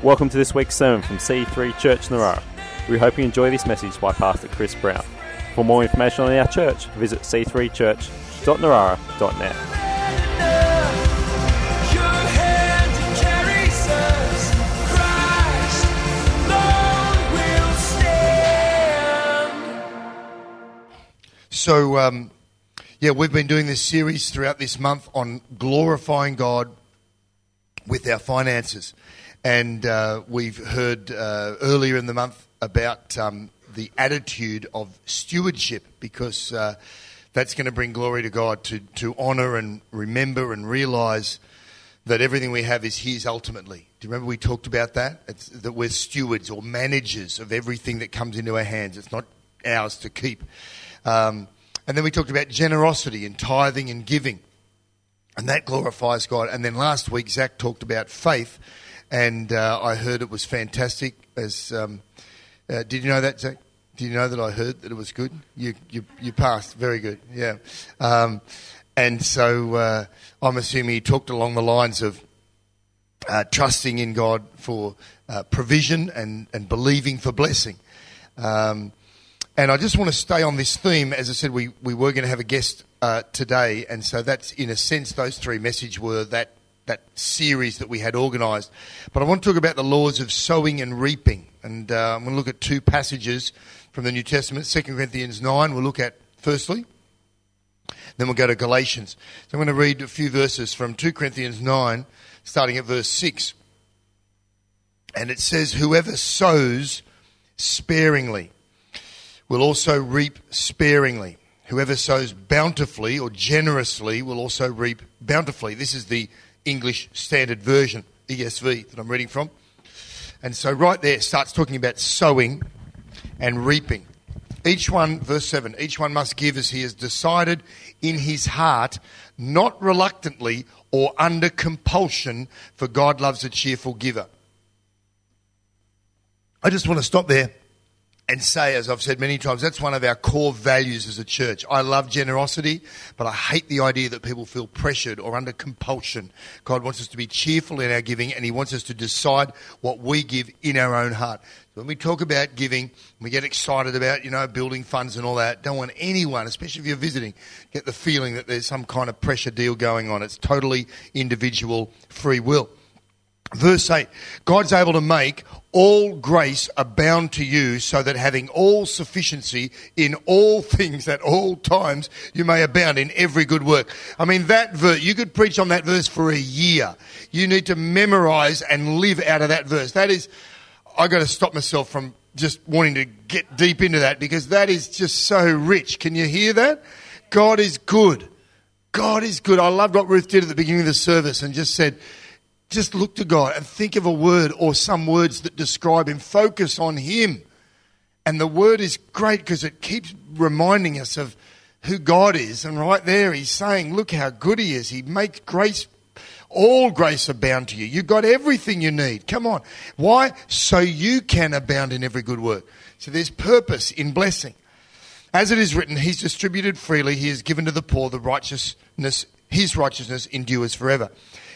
Welcome to this week's sermon from C3 Church Narara. We hope you enjoy this message by Pastor Chris Brown. For more information on our church, visit c3church.narara.net. Your hand carries us, Christ alone will stand. So, um, yeah, we've been doing this series throughout this month on glorifying God with our finances. And uh, we've heard uh, earlier in the month about um, the attitude of stewardship because uh, that's going to bring glory to God to, to honour and remember and realise that everything we have is His ultimately. Do you remember we talked about that? It's, that we're stewards or managers of everything that comes into our hands. It's not ours to keep. Um, and then we talked about generosity and tithing and giving. And that glorifies God. And then last week, Zach talked about faith. And uh, I heard it was fantastic. As um, uh, Did you know that, Zach? Did you know that I heard that it was good? You, you, you passed. Very good. Yeah. Um, and so uh, I'm assuming he talked along the lines of uh, trusting in God for uh, provision and, and believing for blessing. Um, and I just want to stay on this theme. As I said, we, we were going to have a guest uh, today, and so that's in a sense those three messages were that that series that we had organised. But I want to talk about the laws of sowing and reaping, and uh, I'm going to look at two passages from the New Testament. 2 Corinthians nine. We'll look at firstly. Then we'll go to Galatians. So I'm going to read a few verses from 2 Corinthians 9, starting at verse 6. And it says, Whoever sows sparingly will also reap sparingly. Whoever sows bountifully or generously will also reap bountifully. This is the English Standard Version, ESV, that I'm reading from. And so, right there, starts talking about sowing and reaping. Each one, verse 7, each one must give as he has decided in his heart, not reluctantly or under compulsion, for God loves a cheerful giver. I just want to stop there and say, as I've said many times, that's one of our core values as a church. I love generosity, but I hate the idea that people feel pressured or under compulsion. God wants us to be cheerful in our giving, and He wants us to decide what we give in our own heart. When we talk about giving, we get excited about, you know, building funds and all that. Don't want anyone, especially if you're visiting, get the feeling that there's some kind of pressure deal going on. It's totally individual free will. Verse 8 God's able to make all grace abound to you, so that having all sufficiency in all things at all times, you may abound in every good work. I mean, that verse, you could preach on that verse for a year. You need to memorize and live out of that verse. That is, i got to stop myself from just wanting to get deep into that because that is just so rich. Can you hear that? God is good. God is good. I loved what Ruth did at the beginning of the service and just said, just look to God and think of a word or some words that describe Him. Focus on Him. And the word is great because it keeps reminding us of who God is. And right there, He's saying, Look how good He is. He makes grace, all grace abound to you. You've got everything you need. Come on. Why? So you can abound in every good work. So there's purpose in blessing. As it is written, He's distributed freely, He has given to the poor the righteousness, His righteousness endures forever.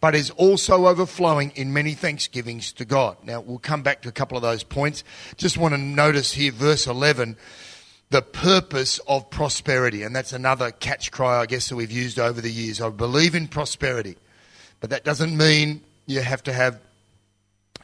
but is also overflowing in many thanksgivings to God. Now, we'll come back to a couple of those points. Just want to notice here, verse 11, the purpose of prosperity. And that's another catch cry, I guess, that we've used over the years. I believe in prosperity, but that doesn't mean you have to have,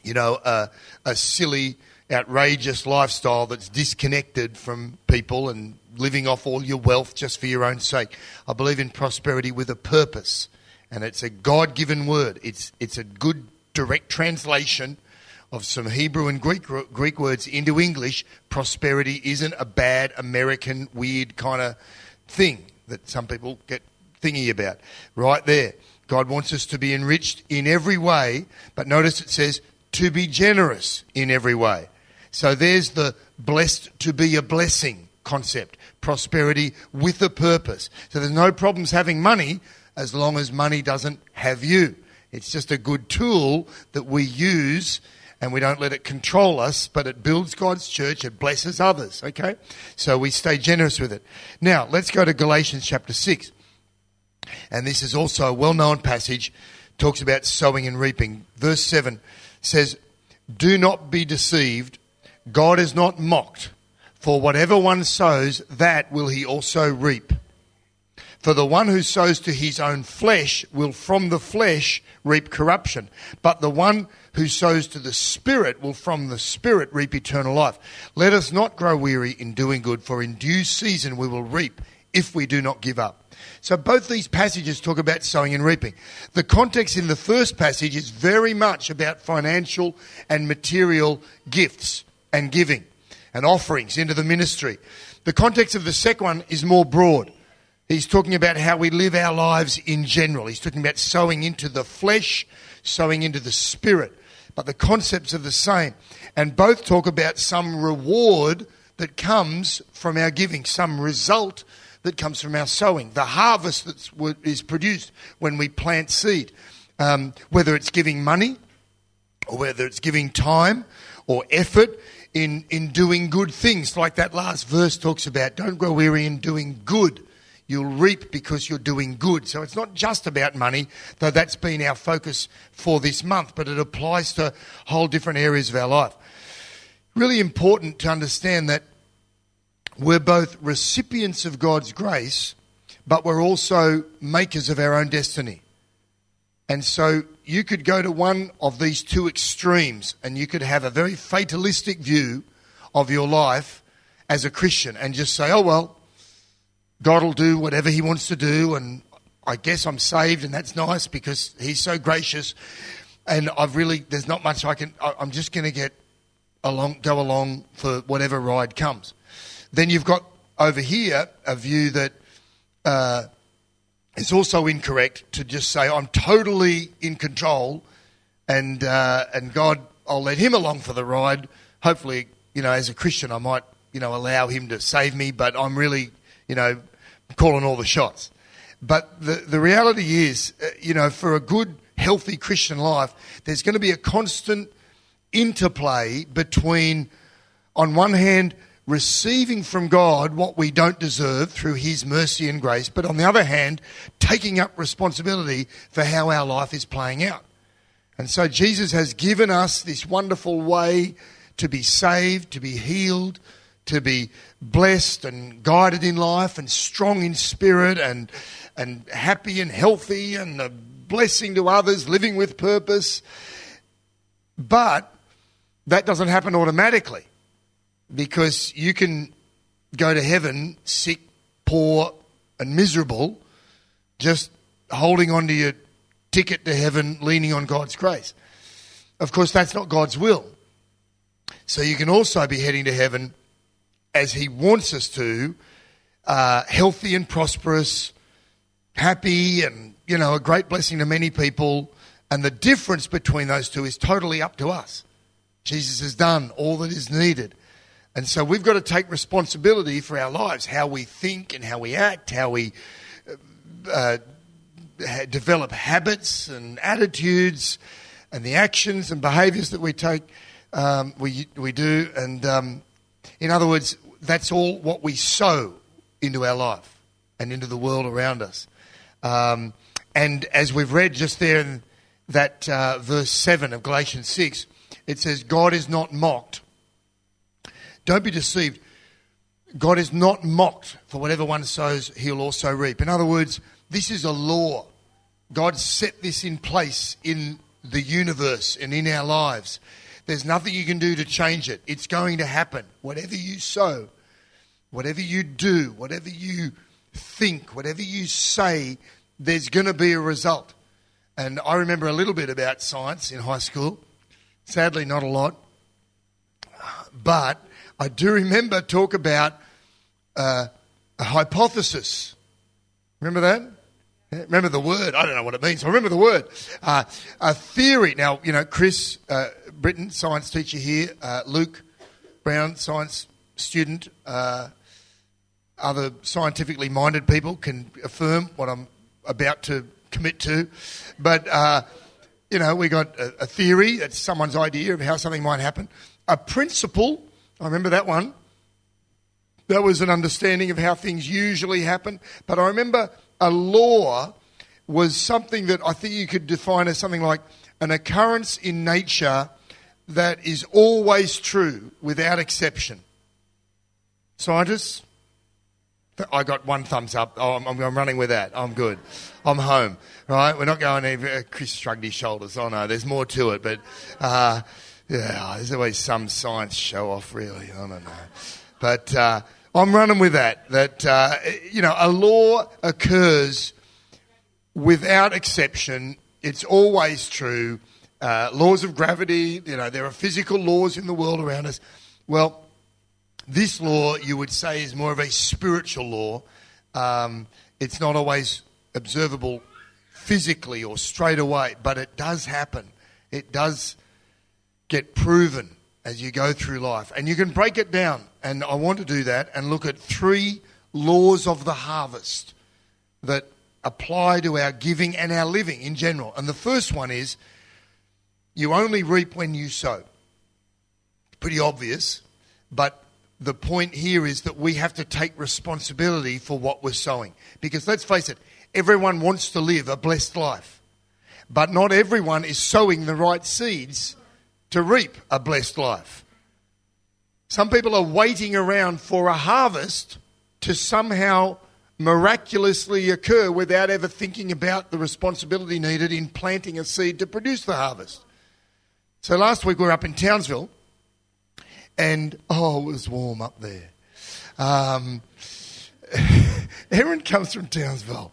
you know, a, a silly, outrageous lifestyle that's disconnected from people and living off all your wealth just for your own sake. I believe in prosperity with a purpose and it's a God given word. It's, it's a good direct translation of some Hebrew and Greek, Greek words into English. Prosperity isn't a bad American weird kind of thing that some people get thingy about. Right there. God wants us to be enriched in every way, but notice it says to be generous in every way. So there's the blessed to be a blessing concept prosperity with a purpose. So there's no problems having money as long as money doesn't have you. It's just a good tool that we use and we don't let it control us, but it builds God's church, it blesses others, okay? So we stay generous with it. Now, let's go to Galatians chapter 6. And this is also a well known passage, talks about sowing and reaping. Verse 7 says, Do not be deceived, God is not mocked, for whatever one sows, that will he also reap. For the one who sows to his own flesh will from the flesh reap corruption, but the one who sows to the Spirit will from the Spirit reap eternal life. Let us not grow weary in doing good, for in due season we will reap if we do not give up. So both these passages talk about sowing and reaping. The context in the first passage is very much about financial and material gifts and giving and offerings into the ministry. The context of the second one is more broad. He's talking about how we live our lives in general. He's talking about sowing into the flesh, sowing into the spirit. But the concepts are the same. And both talk about some reward that comes from our giving, some result that comes from our sowing, the harvest that is produced when we plant seed, um, whether it's giving money or whether it's giving time or effort in, in doing good things, like that last verse talks about. Don't grow weary in doing good. You'll reap because you're doing good. So it's not just about money, though that's been our focus for this month, but it applies to whole different areas of our life. Really important to understand that we're both recipients of God's grace, but we're also makers of our own destiny. And so you could go to one of these two extremes and you could have a very fatalistic view of your life as a Christian and just say, oh, well, God will do whatever He wants to do, and I guess I'm saved, and that's nice because He's so gracious. And I've really, there's not much I can, I'm just going to get along, go along for whatever ride comes. Then you've got over here a view that uh, it's also incorrect to just say I'm totally in control, and uh, and God, I'll let Him along for the ride. Hopefully, you know, as a Christian, I might you know allow Him to save me, but I'm really you know calling all the shots. But the the reality is, uh, you know, for a good, healthy Christian life, there's going to be a constant interplay between, on one hand, receiving from God what we don't deserve through His mercy and grace, but on the other hand, taking up responsibility for how our life is playing out. And so Jesus has given us this wonderful way to be saved, to be healed, to be blessed and guided in life and strong in spirit and, and happy and healthy and a blessing to others, living with purpose. But that doesn't happen automatically because you can go to heaven sick, poor, and miserable, just holding on to your ticket to heaven, leaning on God's grace. Of course, that's not God's will. So you can also be heading to heaven as He wants us to, uh, healthy and prosperous, happy, and you know, a great blessing to many people. And the difference between those two is totally up to us. Jesus has done all that is needed. And so we've got to take responsibility for our lives, how we think and how we act, how we uh, develop habits and attitudes, and the actions and behaviours that we take, um, we we do. And um, in other words, that's all what we sow into our life and into the world around us. Um, and as we've read just there in that uh, verse seven of Galatians six, it says, "God is not mocked." Don't be deceived. God is not mocked, for whatever one sows, he'll also reap. In other words, this is a law. God set this in place in the universe and in our lives. There's nothing you can do to change it. It's going to happen. Whatever you sow, whatever you do, whatever you think, whatever you say, there's going to be a result. And I remember a little bit about science in high school. Sadly, not a lot. But I do remember talk about uh, a hypothesis. Remember that? Remember the word? I don't know what it means. I remember the word. Uh, a theory. Now, you know, Chris uh, Britton, science teacher here, uh, Luke Brown, science student, uh, other scientifically minded people can affirm what I'm about to commit to. But, uh, you know, we got a, a theory, that's someone's idea of how something might happen. A principle, I remember that one. That was an understanding of how things usually happen. But I remember a law was something that I think you could define as something like an occurrence in nature that is always true without exception. Scientists? I got one thumbs up. Oh, I'm, I'm running with that. I'm good. I'm home. Right? We're not going anywhere. Chris shrugged his shoulders. Oh no, there's more to it. But uh, yeah, there's always some science show off, really. I don't know. But uh, I'm running with that. That uh, you know, a law occurs without exception. It's always true. Uh, laws of gravity. You know, there are physical laws in the world around us. Well, this law, you would say, is more of a spiritual law. Um, it's not always observable physically or straight away, but it does happen. It does get proven as you go through life. And you can break it down. And I want to do that and look at three laws of the harvest that apply to our giving and our living in general. And the first one is you only reap when you sow. Pretty obvious, but the point here is that we have to take responsibility for what we're sowing. Because let's face it, everyone wants to live a blessed life. But not everyone is sowing the right seeds to reap a blessed life. Some people are waiting around for a harvest to somehow miraculously occur without ever thinking about the responsibility needed in planting a seed to produce the harvest. So last week we were up in Townsville and oh, it was warm up there. Um, Erin comes from Townsville.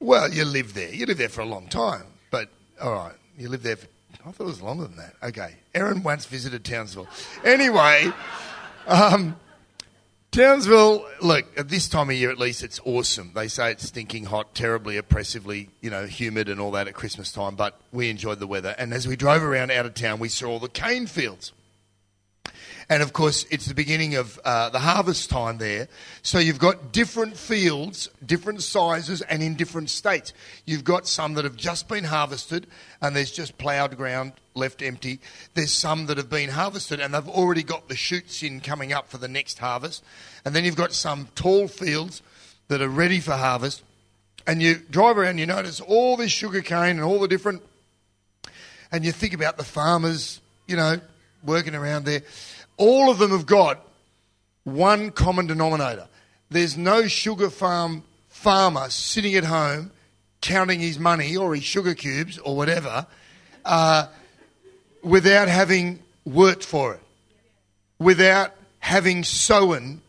Well, you live there. You live there for a long time, but all right, you live there for. I thought it was longer than that. Okay, Erin once visited Townsville. Anyway, um, Townsville. Look, at this time of year, at least, it's awesome. They say it's stinking hot, terribly oppressively, you know, humid and all that at Christmas time. But we enjoyed the weather, and as we drove around out of town, we saw all the cane fields. And of course, it's the beginning of uh, the harvest time there. So you've got different fields, different sizes, and in different states. You've got some that have just been harvested and there's just ploughed ground left empty. There's some that have been harvested and they've already got the shoots in coming up for the next harvest. And then you've got some tall fields that are ready for harvest. And you drive around, you notice all this sugar cane and all the different. And you think about the farmers, you know, working around there all of them have got one common denominator. There's no sugar farm farmer sitting at home counting his money or his sugar cubes or whatever uh, without having worked for it, without having sown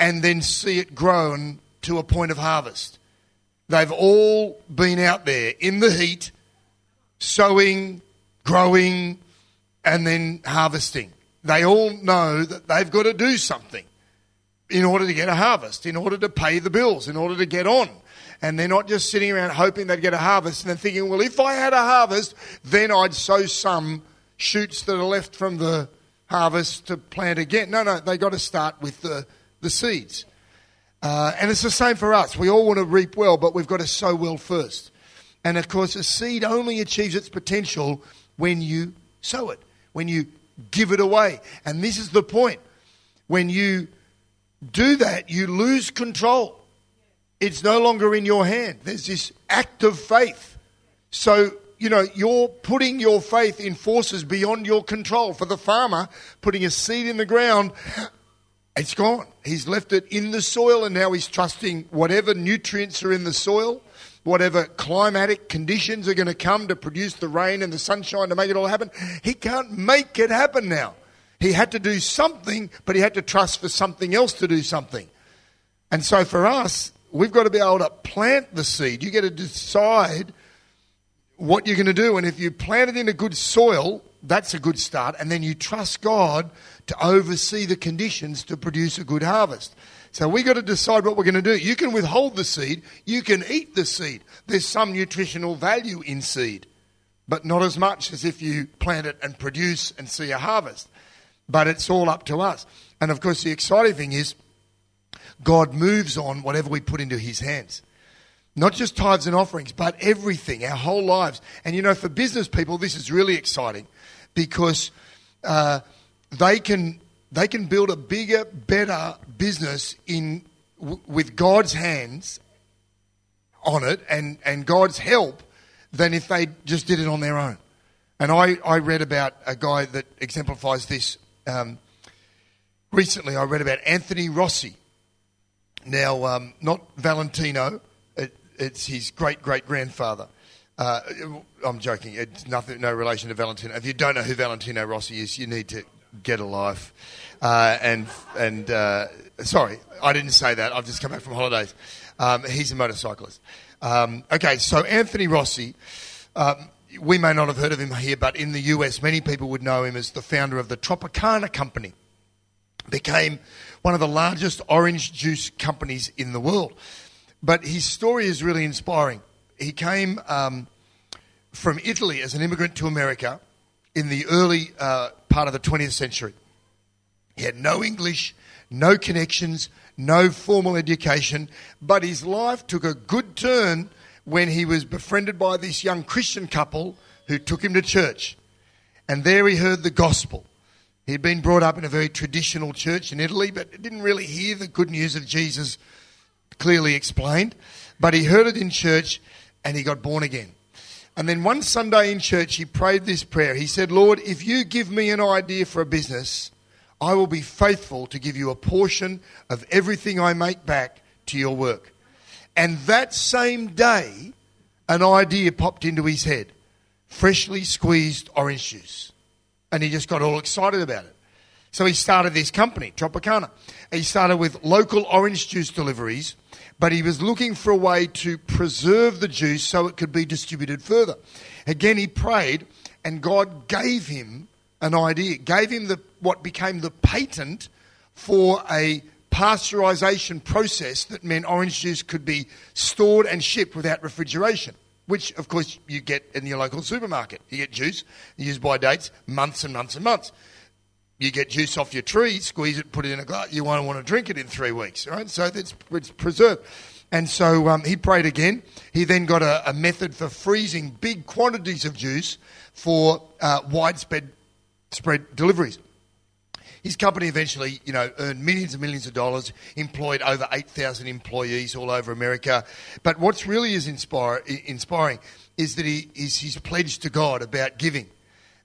and then see it grown to a point of harvest. They've all been out there in the heat, sowing, growing, and then harvesting they all know that they've got to do something in order to get a harvest, in order to pay the bills, in order to get on. And they're not just sitting around hoping they'd get a harvest and then thinking, well, if I had a harvest, then I'd sow some shoots that are left from the harvest to plant again. No, no, they got to start with the, the seeds. Uh, and it's the same for us. We all want to reap well, but we've got to sow well first. And of course, a seed only achieves its potential when you sow it, when you give it away. And this is the point. When you do that, you lose control. It's no longer in your hand. There's this act of faith. So, you know, you're putting your faith in forces beyond your control. For the farmer, putting a seed in the ground, it's gone. He's left it in the soil and now he's trusting whatever nutrients are in the soil whatever climatic conditions are going to come to produce the rain and the sunshine to make it all happen. He can't make it happen now. He had to do something, but he had to trust for something else to do something. And so for us, we've got to be able to plant the seed. You get to decide what you're going to do. And if you plant it in a good soil, that's a good start. And then you trust God to oversee the conditions to produce a good harvest. So we got to decide what we're going to do. You can withhold the seed, you can eat the seed. There's some nutritional value in seed, but not as much as if you plant it and produce and see a harvest. But it's all up to us. And of course, the exciting thing is God moves on whatever we put into his hands. Not just tithes and offerings, but everything, our whole lives. And you know, for business people, this is really exciting because uh, they can they can build a bigger, better business in w- with God's hands on it and, and God's help than if they just did it on their own. And I, I read about a guy that exemplifies this. Um, recently, I read about Anthony Rossi. Now, um, not Valentino, it, it's his great great grandfather. Uh, I'm joking. It's nothing, no relation to Valentino. If you don't know who Valentino Rossi is, you need to get a life. Uh, and and uh, sorry, I didn't say that. I've just come back from holidays. Um, he's a motorcyclist. Um, okay, so Anthony Rossi. Um, we may not have heard of him here, but in the US, many people would know him as the founder of the Tropicana Company. Became one of the largest orange juice companies in the world. But his story is really inspiring. He came um, from Italy as an immigrant to America in the early uh, part of the 20th century. He had no English, no connections, no formal education, but his life took a good turn when he was befriended by this young Christian couple who took him to church. And there he heard the gospel. He'd been brought up in a very traditional church in Italy, but didn't really hear the good news of Jesus clearly explained. But he heard it in church and he got born again. And then one Sunday in church, he prayed this prayer. He said, Lord, if you give me an idea for a business, I will be faithful to give you a portion of everything I make back to your work. And that same day, an idea popped into his head freshly squeezed orange juice. And he just got all excited about it. So he started this company, Tropicana. He started with local orange juice deliveries, but he was looking for a way to preserve the juice so it could be distributed further. Again, he prayed, and God gave him an idea, gave him the, what became the patent for a pasteurization process that meant orange juice could be stored and shipped without refrigeration, which, of course, you get in your local supermarket. You get juice, you used by dates, months and months and months. You get juice off your tree, squeeze it, put it in a glass. You won't want to drink it in three weeks, right? So it's, it's preserved. And so um, he prayed again. He then got a, a, method for freezing big quantities of juice for uh, widespread spread deliveries. His company eventually, you know, earned millions and millions of dollars, employed over 8,000 employees all over America. But what's really is inspire, inspiring is that he is his pledge to God about giving.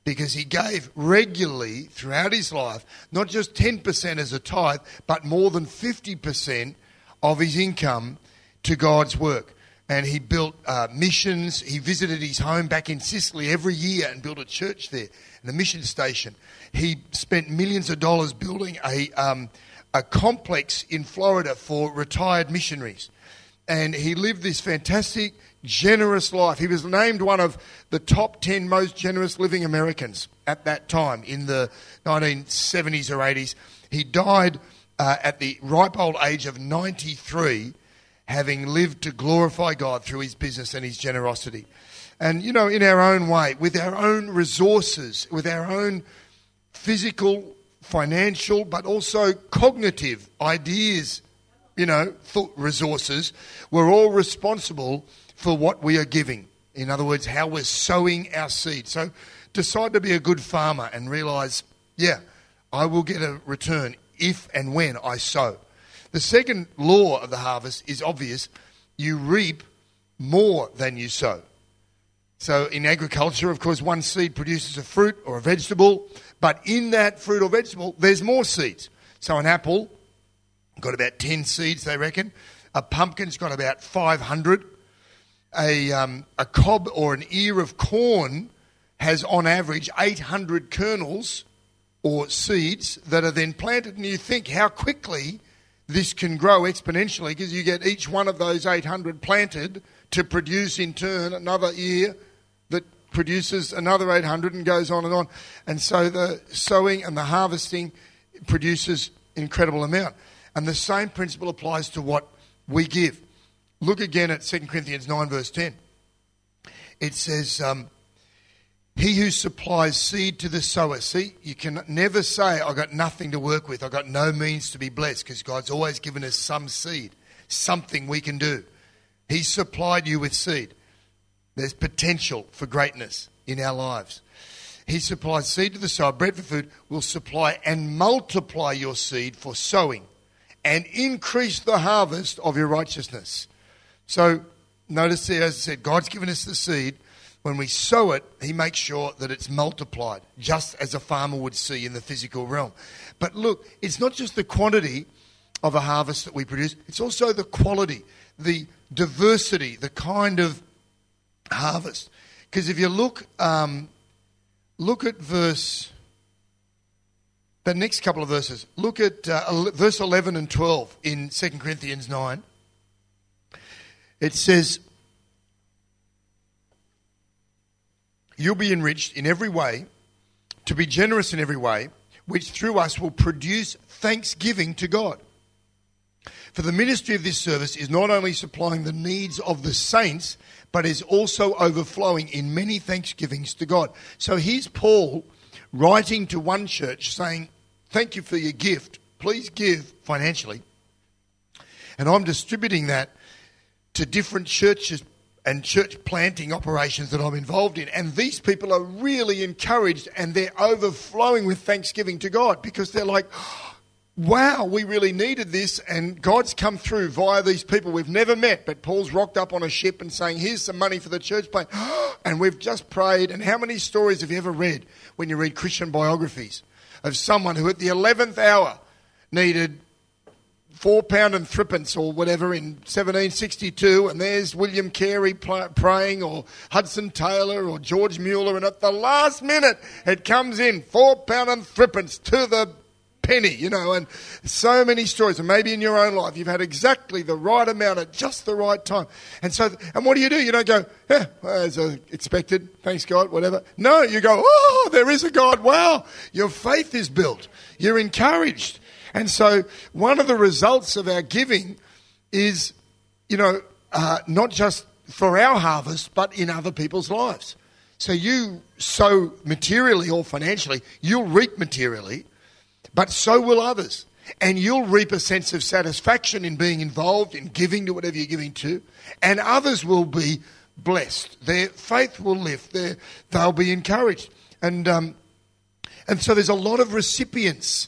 Because he gave regularly throughout his life, not just 10% as a tithe, but more than 50% of his income to God's work and he built uh, missions. He visited his home back in Sicily every year and built a church there and a mission station. He spent millions of dollars building a, um, a complex in Florida for retired missionaries. And he lived this fantastic, generous life. He was named one of the top 10 most generous living Americans at that time in the 1970s or 80s. He died uh, at the ripe old age of 93 having lived to glorify God through his business and his generosity. And, you know, in our own way, with our own resources, with our own physical, financial, but also cognitive ideas, you know, thought resources, we're all responsible for what we are giving. In other words, how we're sowing our seed. So decide to be a good farmer and realize, yeah, I will get a return if and when I sow. The second law of the harvest is obvious you reap more than you sow. So, in agriculture, of course, one seed produces a fruit or a vegetable, but in that fruit or vegetable, there's more seeds. So, an apple got about 10 seeds, they reckon. A pumpkin's got about 500. A, um, a cob or an ear of corn has, on average, 800 kernels or seeds that are then planted. And you think how quickly this can grow exponentially because you get each one of those 800 planted to produce in turn another ear that produces another 800 and goes on and on. And so the sowing and the harvesting produces incredible amount. And the same principle applies to what we give. Look again at 2 Corinthians 9, verse 10. It says, um, He who supplies seed to the sower. See, you can never say, I've got nothing to work with. I've got no means to be blessed because God's always given us some seed, something we can do. He supplied you with seed. There's potential for greatness in our lives. He supplies seed to the sower, bread for food, will supply and multiply your seed for sowing and increase the harvest of your righteousness. So notice there, as I said, God's given us the seed. When we sow it, He makes sure that it's multiplied, just as a farmer would see in the physical realm. But look, it's not just the quantity of a harvest that we produce, it's also the quality, the diversity, the kind of harvest. Because if you look, um, look at verse, the next couple of verses. Look at uh, verse 11 and 12 in 2 Corinthians 9. It says, You'll be enriched in every way, to be generous in every way, which through us will produce thanksgiving to God. For the ministry of this service is not only supplying the needs of the saints, but is also overflowing in many thanksgivings to God. So here's Paul writing to one church saying, Thank you for your gift. Please give financially. And I'm distributing that to different churches and church planting operations that I'm involved in. And these people are really encouraged and they're overflowing with thanksgiving to God because they're like, wow, we really needed this, and God's come through via these people we've never met. But Paul's rocked up on a ship and saying, Here's some money for the church plant. And we've just prayed. And how many stories have you ever read when you read Christian biographies of someone who at the 11th hour needed four pound and threepence or whatever in 1762, and there's William Carey pl- praying, or Hudson Taylor, or George Mueller, and at the last minute it comes in four pound and threepence to the penny, you know, and so many stories. And maybe in your own life, you've had exactly the right amount at just the right time. And so, and what do you do? You don't go, eh, well, as expected, thanks God, whatever. No, you go, oh, there is a God. Wow, your faith is built. You're encouraged. And so, one of the results of our giving is, you know, uh, not just for our harvest, but in other people's lives. So you sow materially or financially, you'll reap materially, but so will others. And you'll reap a sense of satisfaction in being involved, in giving to whatever you're giving to, and others will be blessed. Their faith will lift, they'll be encouraged. And, um, and so there's a lot of recipients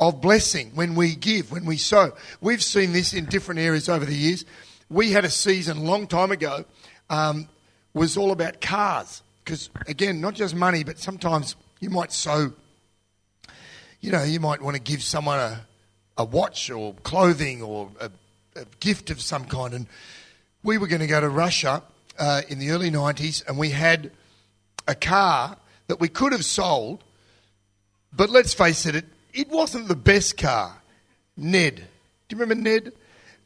of blessing when we give, when we sow. We've seen this in different areas over the years. We had a season a long time ago, um, was all about cars. Because, again, not just money, but sometimes you might sow you know, you might want to give someone a, a watch or clothing or a, a gift of some kind. And we were going to go to Russia uh, in the early 90s and we had a car that we could have sold, but let's face it, it, it wasn't the best car. Ned. Do you remember Ned?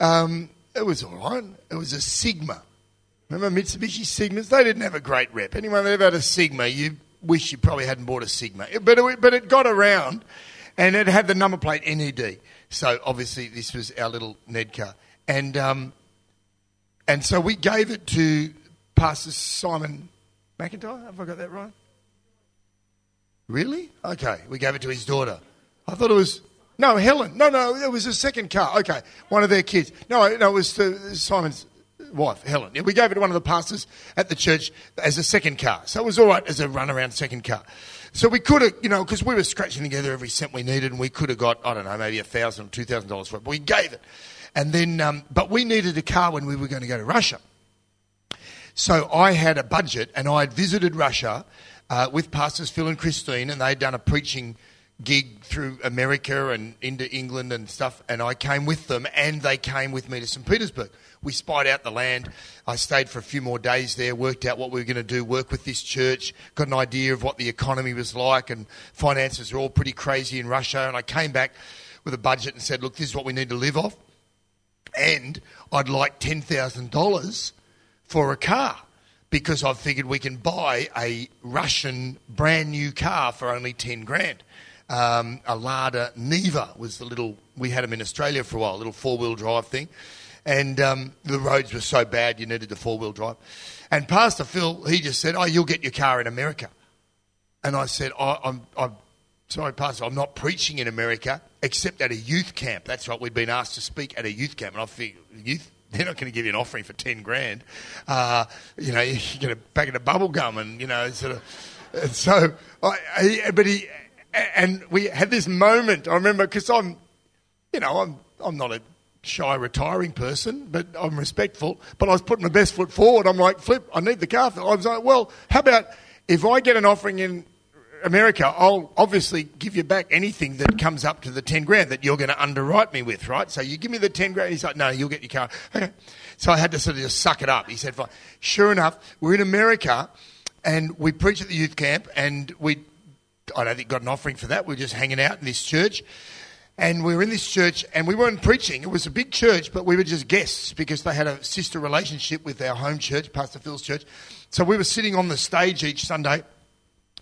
Um, it was all right. It was a Sigma. Remember Mitsubishi Sigmas? They didn't have a great rep. Anyone that ever had a Sigma, you wish you probably hadn't bought a Sigma. But it, but it got around and it had the number plate NED. So obviously this was our little Ned car. And, um, and so we gave it to Pastor Simon McIntyre. Have I got that right? Really? Okay. We gave it to his daughter. I thought it was. No, Helen. No, no, it was a second car. Okay. One of their kids. No, no, it was Simon's wife, Helen. We gave it to one of the pastors at the church as a second car. So it was all right as a run around second car. So we could have, you know, because we were scratching together every cent we needed, and we could have got, I don't know, maybe a thousand or two thousand dollars for it, but we gave it. And then, um, but we needed a car when we were going to go to Russia. So I had a budget, and I had visited Russia uh, with pastors Phil and Christine, and they'd done a preaching gig through America and into England and stuff, and I came with them, and they came with me to St. Petersburg. We spied out the land. I stayed for a few more days there, worked out what we were going to do, work with this church, got an idea of what the economy was like, and finances are all pretty crazy in Russia. And I came back with a budget and said, look, this is what we need to live off. And I'd like $10,000 for a car because I figured we can buy a Russian brand new car for only 10 grand. Um, a Lada Niva was the little, we had them in Australia for a while, little four wheel drive thing. and um, the roads were so bad you needed the four wheel drive. And Pastor Phil, he just said, "Oh, you'll get your car in America." And I said, I'm, I'm sorry, Pastor, I'm not preaching in America except at a youth camp. That's right, we'd been asked to speak at a youth camp. And I think, youth, they're not going to give you an offering for 10 grand. Uh, you know, you get a to pack it of bubble gum and, you know, sort of. And so, I, I, but he, and we had this moment, I remember, because I'm, you know, I'm, I'm not a shy retiring person, but I'm respectful. But I was putting my best foot forward. I'm like, flip, I need the car. I was like, well, how about if I get an offering in America, I'll obviously give you back anything that comes up to the 10 grand that you're going to underwrite me with, right? So you give me the 10 grand. He's like, no, you'll get your car. Okay. So I had to sort of just suck it up. He said, fine. Sure enough, we're in America and we preach at the youth camp and we, I don't think got an offering for that. We are just hanging out in this church. And we were in this church and we weren't preaching. It was a big church, but we were just guests because they had a sister relationship with our home church, Pastor Phil's church. So we were sitting on the stage each Sunday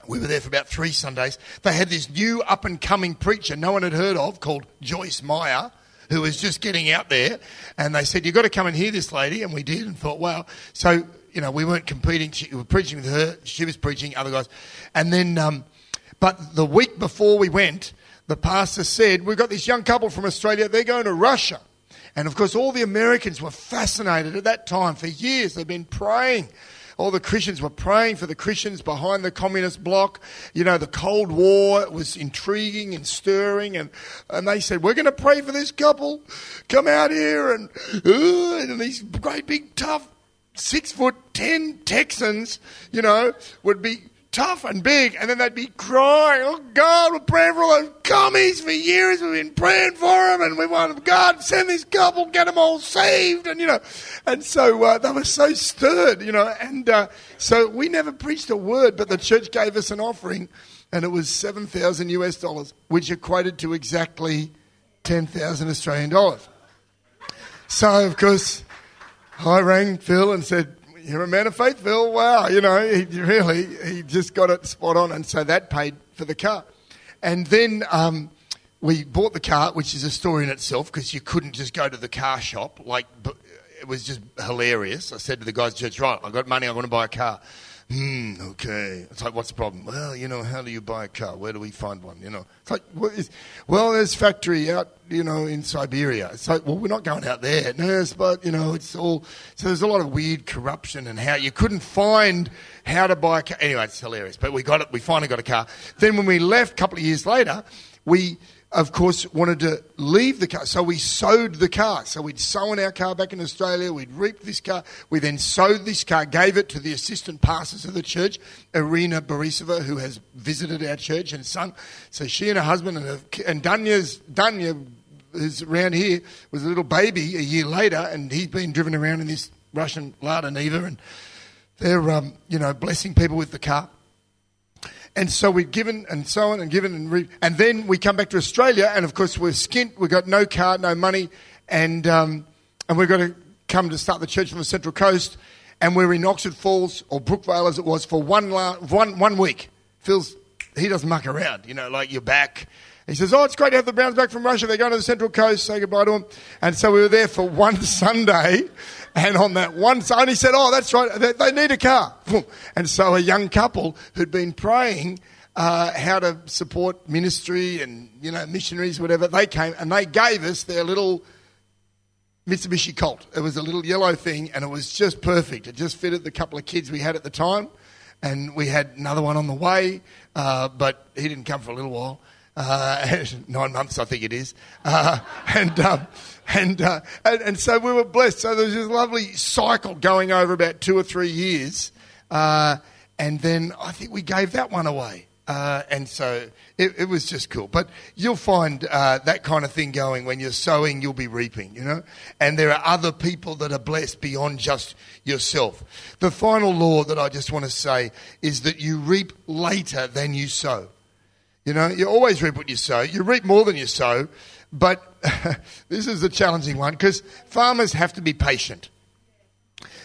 we were there for about three Sundays. They had this new up and coming preacher no one had heard of called Joyce Meyer, who was just getting out there. And they said, You've got to come and hear this lady. And we did and thought, wow. So, you know, we weren't competing. We were preaching with her. She was preaching, other guys. And then, um, but the week before we went, the pastor said, We've got this young couple from Australia. They're going to Russia. And of course, all the Americans were fascinated at that time. For years, they've been praying all the Christians were praying for the Christians behind the communist bloc. You know, the Cold War was intriguing and stirring. And, and they said, We're going to pray for this couple. Come out here. And, uh, and these great big tough six foot ten Texans, you know, would be tough and big, and then they'd be crying, "Oh God, we're praying for all those commies for years. We've been praying for them, and we want God send this couple, get them all saved." And you know, and so uh, they were so stirred, you know, and uh, so we never preached a word, but the church gave us an offering, and it was seven thousand US dollars, which equated to exactly ten thousand Australian dollars. So of course, I rang Phil and said, you're a man of faith, Phil. Wow, you know, he really, he just got it spot on. And so that paid for the car. And then um, we bought the car, which is a story in itself because you couldn't just go to the car shop. Like, it was just hilarious. I said to the guys church, right, I've got money, I want to buy a car. Hmm, okay. It's like, what's the problem? Well, you know, how do you buy a car? Where do we find one? You know, it's like, well, there's factory out, you know, in Siberia. It's like, well, we're not going out there. No, but, you know, it's all, so there's a lot of weird corruption and how you couldn't find how to buy a car. Anyway, it's hilarious. But we got it, we finally got a car. Then when we left a couple of years later, we, of course, wanted to leave the car. So we sowed the car. So we'd sown our car back in Australia. We'd reaped this car. We then sowed this car, gave it to the assistant pastors of the church, Irina Borisova, who has visited our church and sung. So she and her husband and, and Danya's, Danya is around here, was a little baby a year later, and he's been driven around in this Russian Lada Niva, and they're, um, you know, blessing people with the car. And so we've given and so on and given and re- and then we come back to Australia and of course we're skint. We've got no car, no money, and um, and we've got to come to start the church from the Central Coast. And we're in Oxford Falls or Brookvale as it was for one la- one one week. Phil's he doesn't muck around, you know, like you're back. He says, "Oh, it's great to have the Browns back from Russia. They're going to the Central Coast. Say goodbye to them." And so we were there for one Sunday, and on that one Sunday, he said, "Oh, that's right. They, they need a car." And so a young couple who'd been praying uh, how to support ministry and you know missionaries, whatever, they came and they gave us their little Mitsubishi Colt. It was a little yellow thing, and it was just perfect. It just fitted the couple of kids we had at the time, and we had another one on the way, uh, but he didn't come for a little while uh, nine months, I think it is. Uh, and, um, and, uh, and, and so we were blessed. So there was this lovely cycle going over about two or three years. Uh, and then I think we gave that one away. Uh, and so it, it, was just cool. But you'll find uh, that kind of thing going when you're sowing, you'll be reaping, you know? And there are other people that are blessed beyond just yourself. The final law that I just want to say is that you reap later than you sow. You know, you always reap what you sow. You reap more than you sow, but this is a challenging one because farmers have to be patient.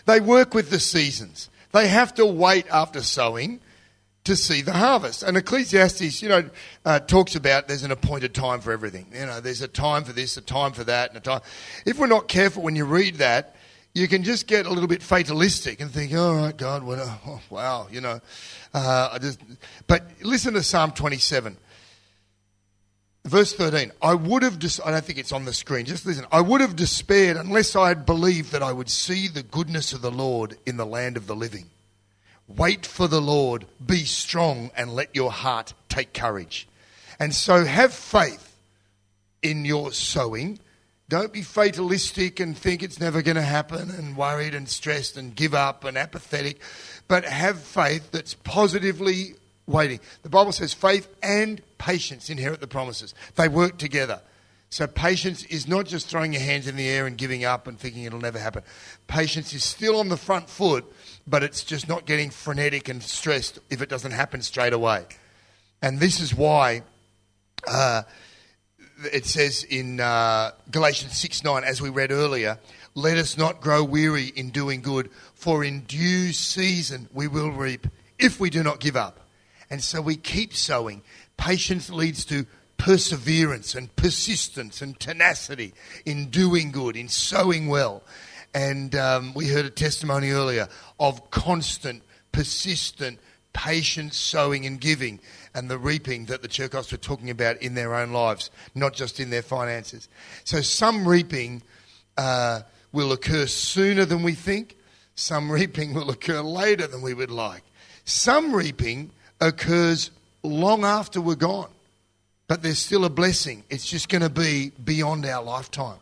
They work with the seasons. They have to wait after sowing to see the harvest. And Ecclesiastes, you know, uh, talks about there's an appointed time for everything. You know, there's a time for this, a time for that, and a time. If we're not careful when you read that, you can just get a little bit fatalistic and think, all right, God, what, a, oh, wow, you know. Uh, I just, but listen to Psalm 27. Verse 13, I would have, dis- I don't think it's on the screen, just listen. I would have despaired unless I had believed that I would see the goodness of the Lord in the land of the living. Wait for the Lord, be strong, and let your heart take courage. And so have faith in your sowing. Don't be fatalistic and think it's never going to happen and worried and stressed and give up and apathetic, but have faith that's positively waiting. The Bible says faith and patience inherit the promises, they work together. So, patience is not just throwing your hands in the air and giving up and thinking it'll never happen. Patience is still on the front foot, but it's just not getting frenetic and stressed if it doesn't happen straight away. And this is why uh, it says in uh, Galatians 6 9, as we read earlier, let us not grow weary in doing good, for in due season we will reap if we do not give up. And so we keep sowing. Patience leads to perseverance and persistence and tenacity in doing good, in sowing well. And um, we heard a testimony earlier of constant, persistent, patient sowing and giving and the reaping that the Churkos were talking about in their own lives, not just in their finances. So some reaping uh, will occur sooner than we think, some reaping will occur later than we would like. Some reaping occurs long after we're gone, but there's still a blessing. It's just going to be beyond our lifetime.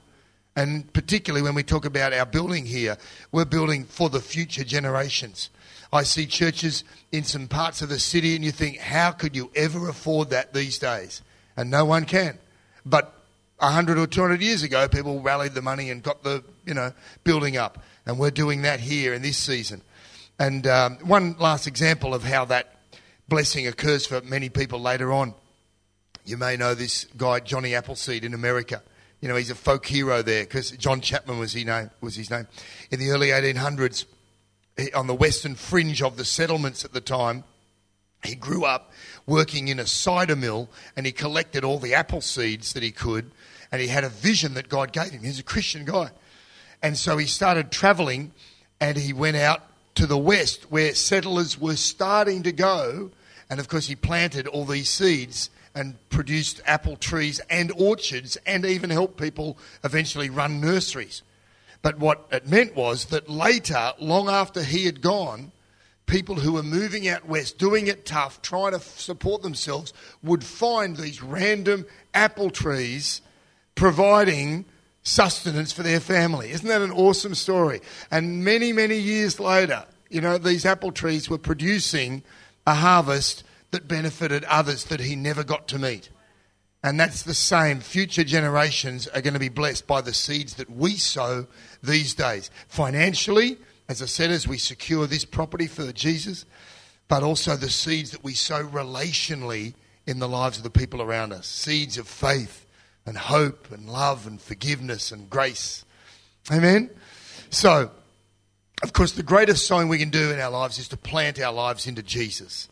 And particularly when we talk about our building here, we're building for the future generations. I see churches in some parts of the city, and you think, how could you ever afford that these days? And no one can. But 100 or 200 years ago, people rallied the money and got the you know building up, and we're doing that here in this season. And um, one last example of how that blessing occurs for many people later on. You may know this guy Johnny Appleseed in America. You know he's a folk hero there because John Chapman was his name. Was his name in the early 1800s on the western fringe of the settlements at the time. He grew up working in a cider mill and he collected all the apple seeds that he could. And he had a vision that God gave him. He's a Christian guy. And so he started traveling and he went out to the west where settlers were starting to go. And of course, he planted all these seeds and produced apple trees and orchards and even helped people eventually run nurseries. But what it meant was that later, long after he had gone, people who were moving out west, doing it tough, trying to support themselves, would find these random apple trees providing sustenance for their family. Isn't that an awesome story? And many, many years later, you know, these apple trees were producing a harvest that benefited others that he never got to meet. And that's the same. Future generations are going to be blessed by the seeds that we sow these days. Financially, as I said, as we secure this property for Jesus, but also the seeds that we sow relationally in the lives of the people around us. Seeds of faith and hope and love and forgiveness and grace. Amen? So, of course, the greatest sowing we can do in our lives is to plant our lives into Jesus.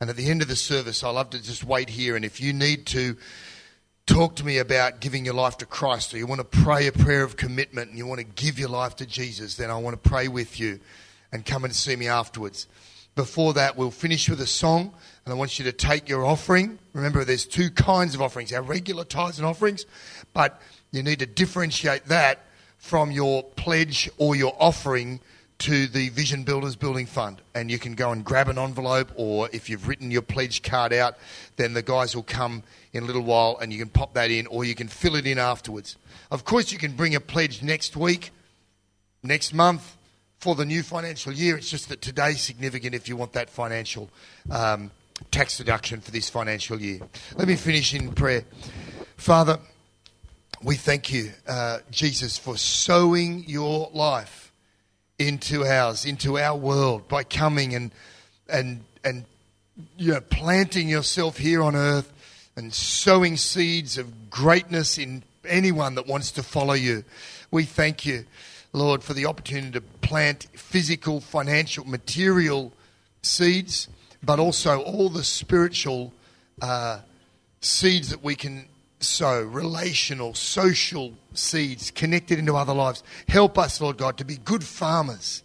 And at the end of the service, I love to just wait here. And if you need to talk to me about giving your life to Christ or you want to pray a prayer of commitment and you want to give your life to Jesus, then I want to pray with you and come and see me afterwards. Before that, we'll finish with a song and I want you to take your offering. Remember, there's two kinds of offerings our regular tithes and offerings, but you need to differentiate that from your pledge or your offering to the Vision Builders Building Fund. And you can go and grab an envelope, or if you've written your pledge card out, then the guys will come in a little while and you can pop that in, or you can fill it in afterwards. Of course, you can bring a pledge next week, next month, for the new financial year. It's just that today's significant if you want that financial um, tax deduction for this financial year. Let me finish in prayer. Father, we thank you, uh, Jesus, for sowing your life into ours, into our world by coming and and and you know planting yourself here on earth and sowing seeds of greatness in anyone that wants to follow you. We thank you, Lord, for the opportunity to plant physical, financial, material seeds, but also all the spiritual uh, seeds that we can sow, relational, social seeds connected into other lives. Help us, Lord God, to be good farmers,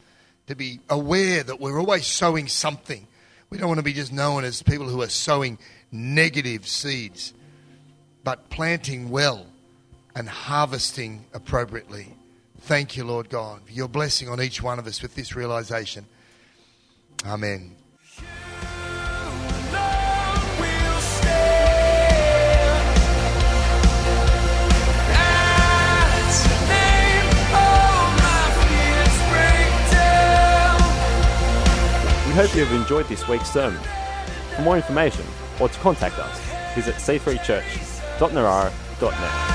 to be aware that we're always sowing something. We don't want to be just known as people who are sowing negative seeds, but planting well and harvesting appropriately. Thank you, Lord God, for your blessing on each one of us with this realization. Amen. Hope you have enjoyed this week's sermon. For more information or to contact us, visit c3church.narara.net.